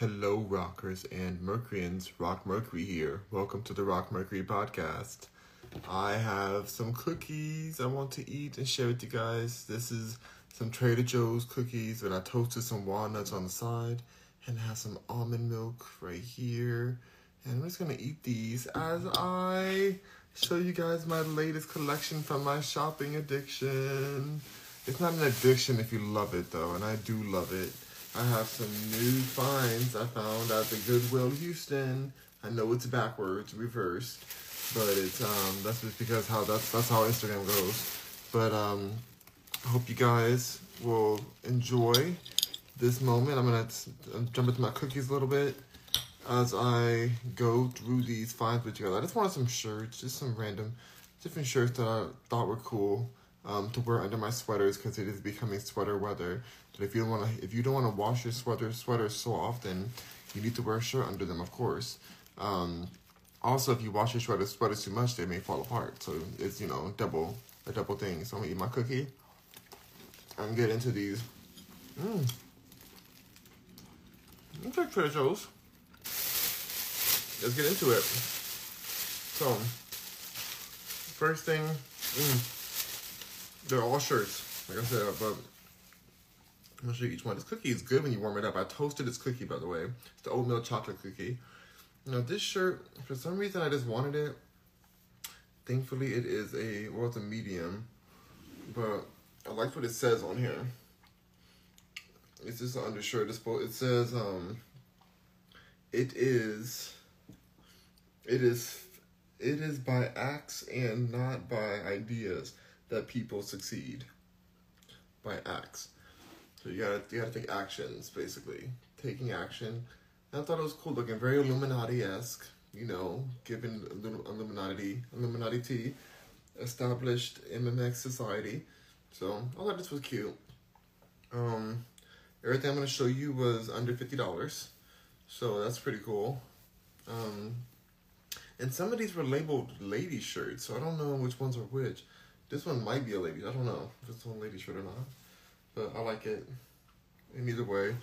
Hello, rockers and Mercuryans. Rock Mercury here. Welcome to the Rock Mercury podcast. I have some cookies I want to eat and share with you guys. This is some Trader Joe's cookies, and I toasted some walnuts on the side, and have some almond milk right here. And I'm just gonna eat these as I show you guys my latest collection from my shopping addiction. It's not an addiction if you love it though, and I do love it. I have some new finds I found at the Goodwill Houston. I know it's backwards, reversed, but it's um that's just because how that's that's how Instagram goes. But um I hope you guys will enjoy this moment. I'm gonna jump into my cookies a little bit as I go through these finds with you guys. I just wanted some shirts, just some random different shirts that I thought were cool um, to wear under my sweaters because it is becoming sweater weather. If you don't want to, if you don't want to wash your sweater sweaters so often, you need to wear a shirt under them, of course. Um, also, if you wash your sweaters sweaters too much, they may fall apart. So it's you know double a double thing. So I'm gonna eat my cookie and get into these. Mmm. Okay, Trader Joe's. Let's get into it. So, first thing, mm, they're all shirts. Like I said, but I'm gonna show you each one. This cookie is good when you warm it up. I toasted this cookie, by the way. It's the oatmeal chocolate cookie. Now, this shirt, for some reason, I just wanted it. Thankfully, it is a, well, it's a medium, but I like what it says on here. It's just an undershirt. It says, um, it is it is it is by acts and not by ideas that people succeed. By acts. So you gotta you gotta take actions, basically. Taking action. And I thought it was cool looking, very Illuminati esque, you know, given Illuminati Illuminati T established MMX society. So I thought this was cute. Um everything I'm gonna show you was under fifty dollars. So that's pretty cool. Um and some of these were labeled lady shirts, so I don't know which ones are which. This one might be a lady. I don't know if it's a lady shirt or not. But I like it. In either way,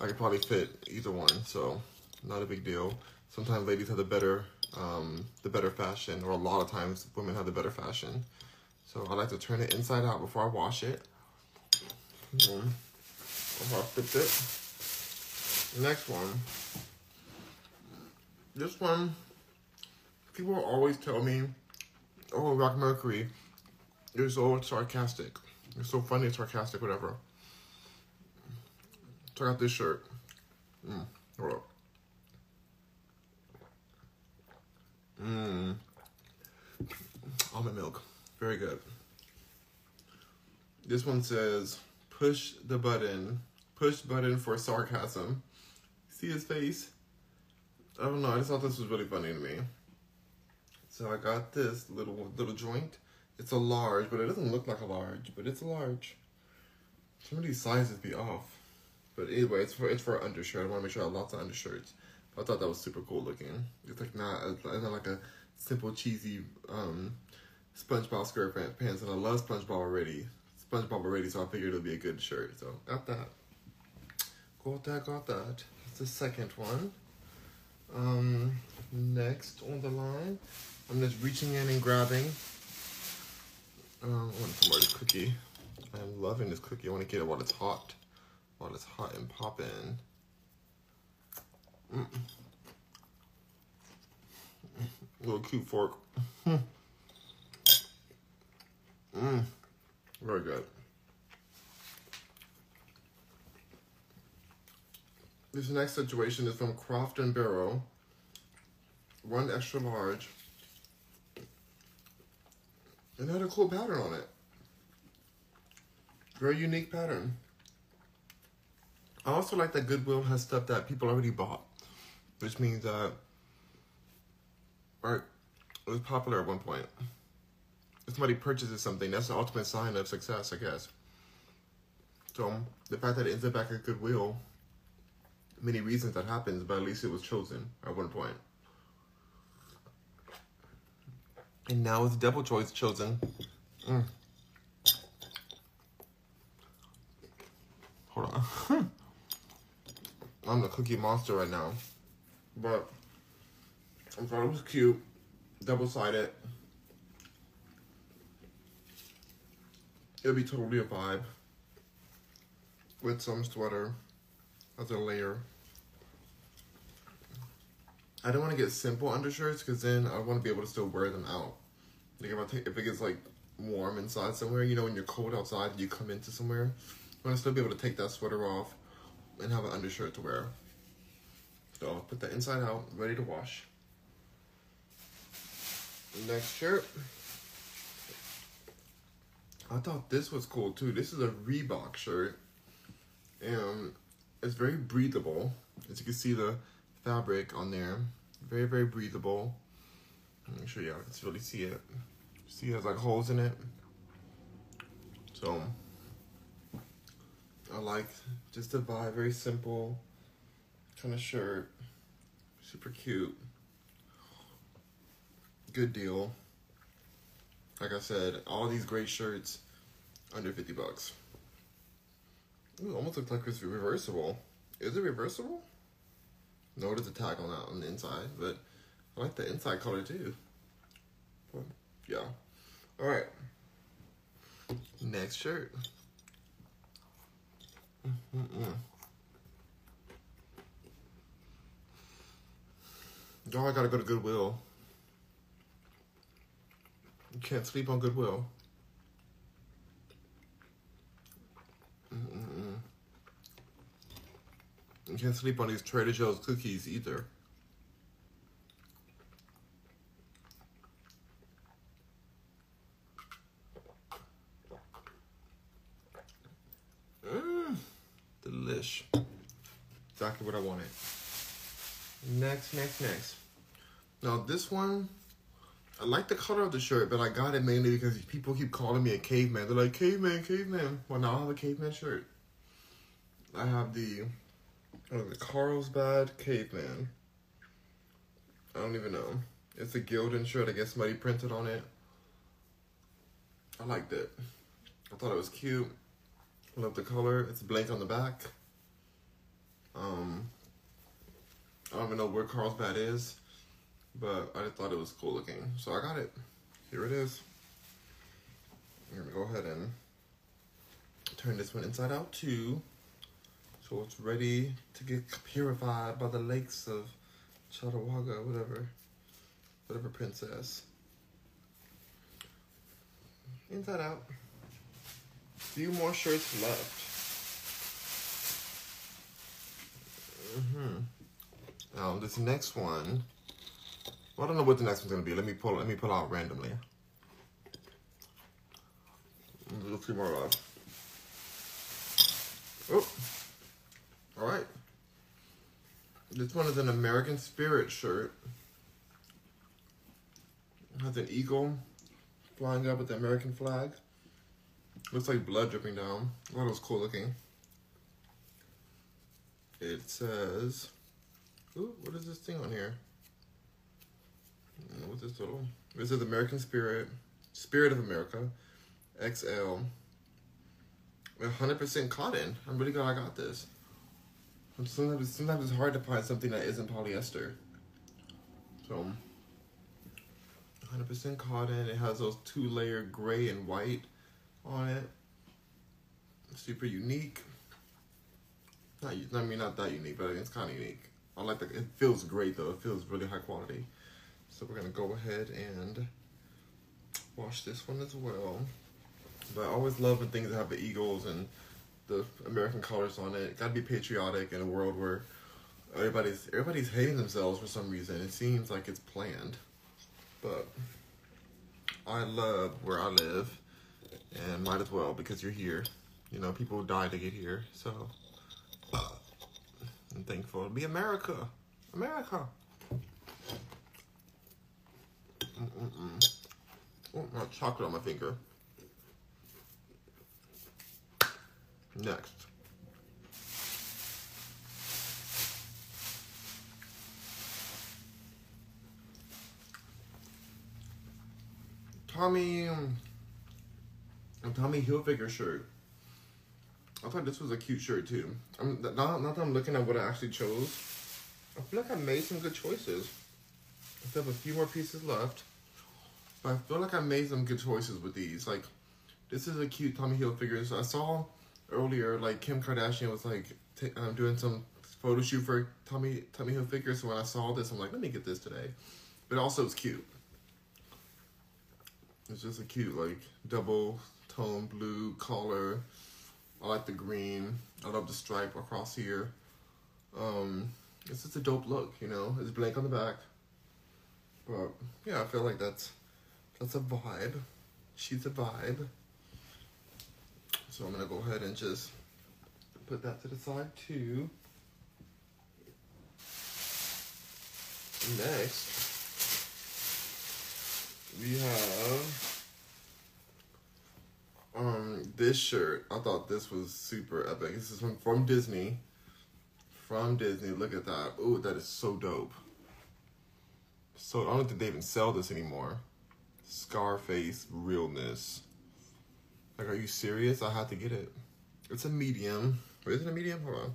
I could probably fit either one, so not a big deal. Sometimes ladies have the better um, the better fashion, or a lot of times women have the better fashion. So I like to turn it inside out before I wash it. Mm-hmm. Before I flip it. Next one. This one people always tell me, "Oh, Rock Mercury, you're so sarcastic. You're so funny, sarcastic, whatever." Check out this shirt. Mm, hold up. Mmm. Almond milk. Very good. This one says, push the button. Push button for sarcasm. See his face? I don't know. I just thought this was really funny to me. So I got this little little joint. It's a large, but it doesn't look like a large, but it's a large. Some of these sizes be off. But anyway, it's for it's for undershirt. I want to make sure I have lots of undershirts. I thought that was super cool looking. It's like not it's not like a simple cheesy um, SpongeBob skirt pants, and I love SpongeBob already. SpongeBob already, so I figured it'll be a good shirt. So got that. Got that. Got that. It's the second one. Um, next on the line I'm just reaching in and grabbing. Um, I want some more cookie. I'm loving this cookie. I want to get it while it's hot. While it's hot and popping. Mm. Little cute fork. mm. Very good. This next situation is from Croft and Barrow. One extra large. And had a cool pattern on it. Very unique pattern. I also like that Goodwill has stuff that people already bought, which means that, it was popular at one point. If somebody purchases something, that's the ultimate sign of success, I guess. So um, the fact that it ends up back at Goodwill, many reasons that happens, but at least it was chosen at one point. And now it's double choice chosen. Mm. Hold on. I'm the cookie monster right now. But I thought it was cute. Double sided. It'll be totally a vibe. With some sweater as a layer. I don't want to get simple undershirts because then I want to be able to still wear them out. Like if I take, if it gets like warm inside somewhere, you know, when you're cold outside, and you come into somewhere, I want to still be able to take that sweater off and have an undershirt to wear. So I'll put that inside out, ready to wash. Next shirt. I thought this was cool too. This is a Reebok shirt. And it's very breathable. As you can see the fabric on there. Very, very breathable. Make sure y'all can really see it. See it has like holes in it. So I like just the vibe, very simple kind of shirt. Super cute. Good deal. Like I said, all these great shirts under 50 bucks. Ooh, almost looks like it's reversible. Is it reversible? No, there's a tag on that on the inside, but I like the inside color too. But, yeah. All right. Next shirt. Mm-mm. Oh, I gotta go to Goodwill. You can't sleep on Goodwill. Mm-mm. You can't sleep on these Trader Joe's cookies either. Mmm, delish. Exactly what I wanted. Next, next, next. Now this one, I like the color of the shirt, but I got it mainly because people keep calling me a caveman. They're like, caveman, caveman. Well, now I have a caveman shirt. I have the, the Carlsbad caveman. I don't even know. It's a Gildan shirt. I guess somebody printed on it. I liked it. I thought it was cute. I love the color. It's blank on the back. Um, I don't even know where Carlsbad is, but I just thought it was cool looking. So I got it. Here it is. I'm gonna go ahead and turn this one inside out too. So it's ready to get purified by the lakes of Chatawagga, whatever, whatever princess. Inside out. Few more shirts left. Mm-hmm. Now this next one. Well, I don't know what the next one's gonna be. Let me pull. Let me pull out randomly. Few more left. Oh. All right. This one is an American Spirit shirt. It has an eagle flying up with the American flag. Looks like blood dripping down. Oh, that was cool looking. It says, ooh, what is this thing on here? What's this little? This is American Spirit, Spirit of America, XL. 100% cotton. I'm really glad I got this. Sometimes, sometimes it's hard to find something that isn't polyester. So, 100% cotton. It has those two layer gray and white on it. Super unique. Not, I mean, not that unique, but it's kind of unique. I like the, it feels great though. It feels really high quality. So we're gonna go ahead and wash this one as well. But I always love when things that have the eagles and the American colors on it. Gotta be patriotic in a world where everybody's everybody's hating themselves for some reason. It seems like it's planned. But I love where I live and might as well because you're here. You know, people die to get here, so I'm thankful to be America. America. Mm-mm-mm. Oh, my chocolate on my finger. Next. Tommy, um, Tommy Hilfiger shirt. I thought this was a cute shirt too. I'm not, not that I'm looking at what I actually chose. I feel like I made some good choices. I still have a few more pieces left. But I feel like I made some good choices with these. Like, this is a cute Tommy Hilfiger. So I saw earlier, like, Kim Kardashian was, like, um, doing some photo shoot for Tommy, Tommy Hilfiger. So when I saw this, I'm like, let me get this today. But also, it's cute. It's just a cute, like, double tone blue collar. I like the green. I love the stripe across here. Um, it's just a dope look, you know. It's blank on the back. But yeah, I feel like that's that's a vibe. She's a vibe. So I'm gonna go ahead and just put that to the side too. Next, we have um this shirt. I thought this was super epic. This is from, from Disney. From Disney. Look at that. Ooh, that is so dope. So I don't think they even sell this anymore. Scarface realness. Like, are you serious? I had to get it. It's a medium. Is it a medium? Hold on.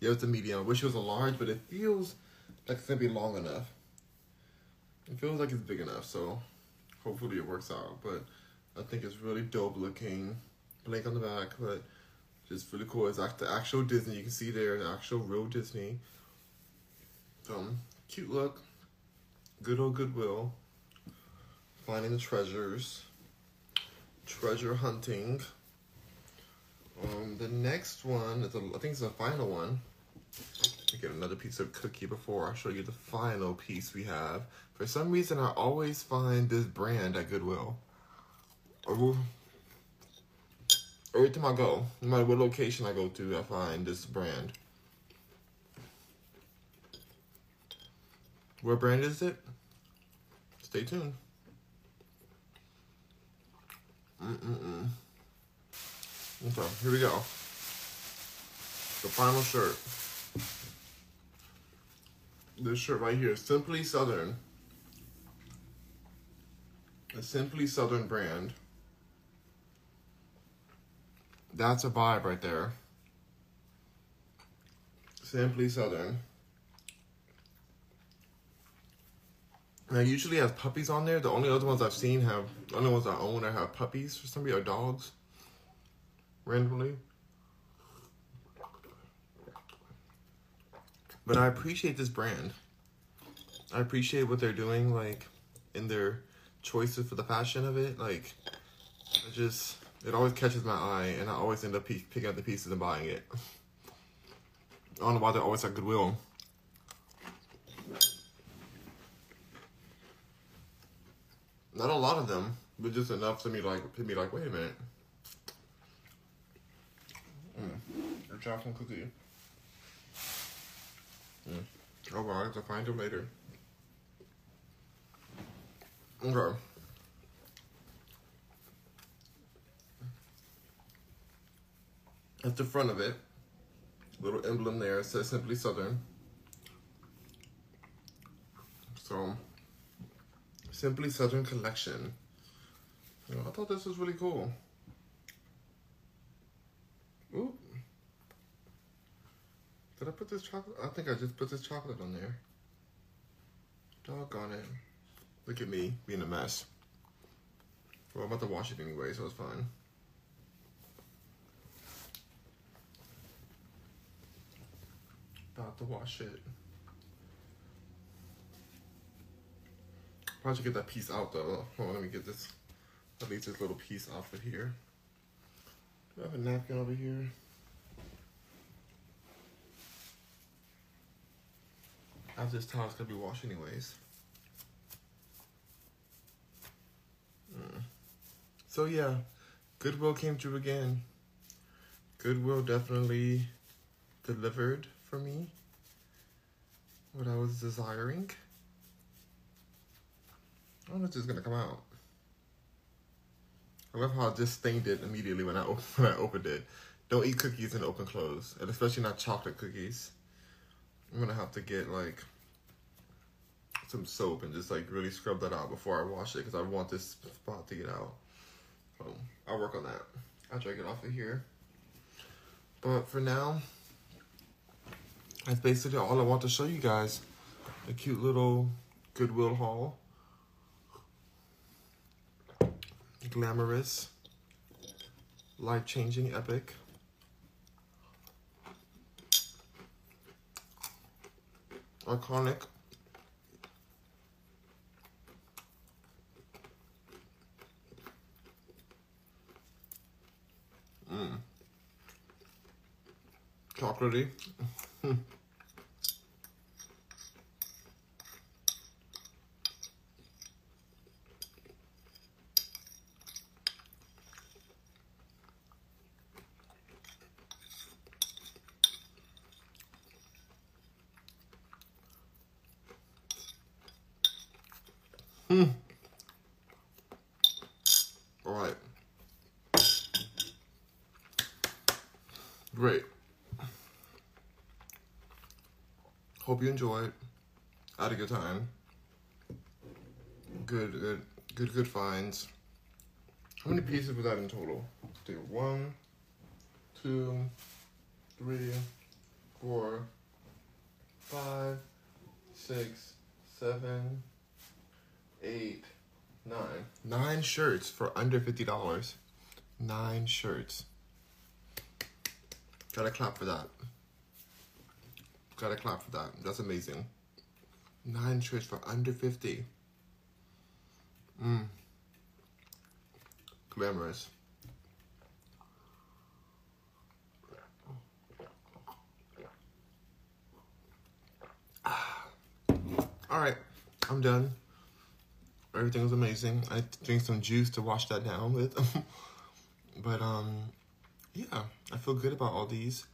Yeah, it's a medium. I wish it was a large, but it feels like it's gonna be long enough. It feels like it's big enough, so hopefully it works out. But I think it's really dope looking. Blank on the back, but just really cool. It's like the actual Disney. You can see there, the actual real Disney. So, cute look. Good old Goodwill. Finding the treasures. Treasure hunting. Um, the next one is a, I think it's the final one. I get another piece of cookie before I show you the final piece we have. For some reason, I always find this brand at Goodwill. Every time I go, no matter what location I go to, I find this brand. What brand is it? Stay tuned. Mm-mm-mm. Okay, here we go. The final shirt. This shirt right here, Simply Southern. A Simply Southern brand. That's a vibe right there. Simply Southern. Now, usually have puppies on there. The only other ones I've seen have, the only ones I own I have puppies for some reason, or dogs. Randomly. But I appreciate this brand. I appreciate what they're doing, like, in their choices for the fashion of it. Like, it just, it always catches my eye, and I always end up picking up the pieces and buying it. I don't know why they're always at Goodwill. Not a lot of them, but just enough to me like to be like, wait a minute. Mm. A chocolate cookie. Mm. Oh well, I have to find them later. Okay. At the front of it, little emblem there says Simply Southern. So Simply Southern Collection. Oh, I thought this was really cool. Ooh. Did I put this chocolate? I think I just put this chocolate on there. Doggone it. Look at me being a mess. Well, I'm about to wash it anyway, so it's fine. About to wash it. Don't you get that piece out though? Hold on, let me get this, at least this little piece off of here. Do I have a napkin over here? I have this towel it's gonna be washed anyways. Mm. So yeah, Goodwill came through again. Goodwill definitely delivered for me what I was desiring. I don't know if this is gonna come out. I love how I just stained it immediately when I when I opened it. Don't eat cookies in open clothes, and especially not chocolate cookies. I'm gonna have to get like some soap and just like really scrub that out before I wash it because I want this spot to get out. So I'll work on that. I'll drag it off of here. But for now, that's basically all I want to show you guys. A cute little Goodwill haul. Glamorous. Life-changing, epic. Iconic. Mmm. Chocolatey. Hmm. All right. Great. Hope you enjoyed. Had a good time. Good, good, good, good finds. How many pieces was that in total? Do one, two, three, four, five, six, seven, eight, nine. Nine shirts for under $50. Nine shirts. Gotta clap for that. Gotta clap for that. That's amazing. Nine shirts for under 50. Mmm. Glamorous. All right, I'm done. Everything was amazing. I drink some juice to wash that down with. but um, yeah, I feel good about all these.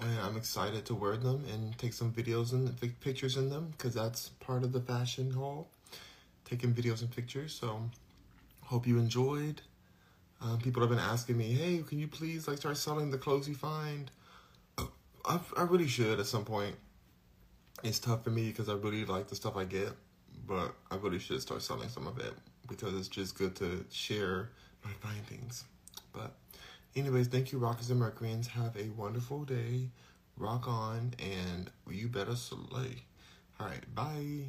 I'm excited to wear them and take some videos and pictures in them because that's part of the fashion haul. Taking videos and pictures. So hope you enjoyed. Um, people have been asking me, hey, can you please like start selling the clothes you find? I, I really should at some point. It's tough for me because I really like the stuff I get but I really should start selling some of it because it's just good to share my findings. But anyways, thank you, Rockers and Mercuryans. Have a wonderful day. Rock on, and you better slay. All right, bye.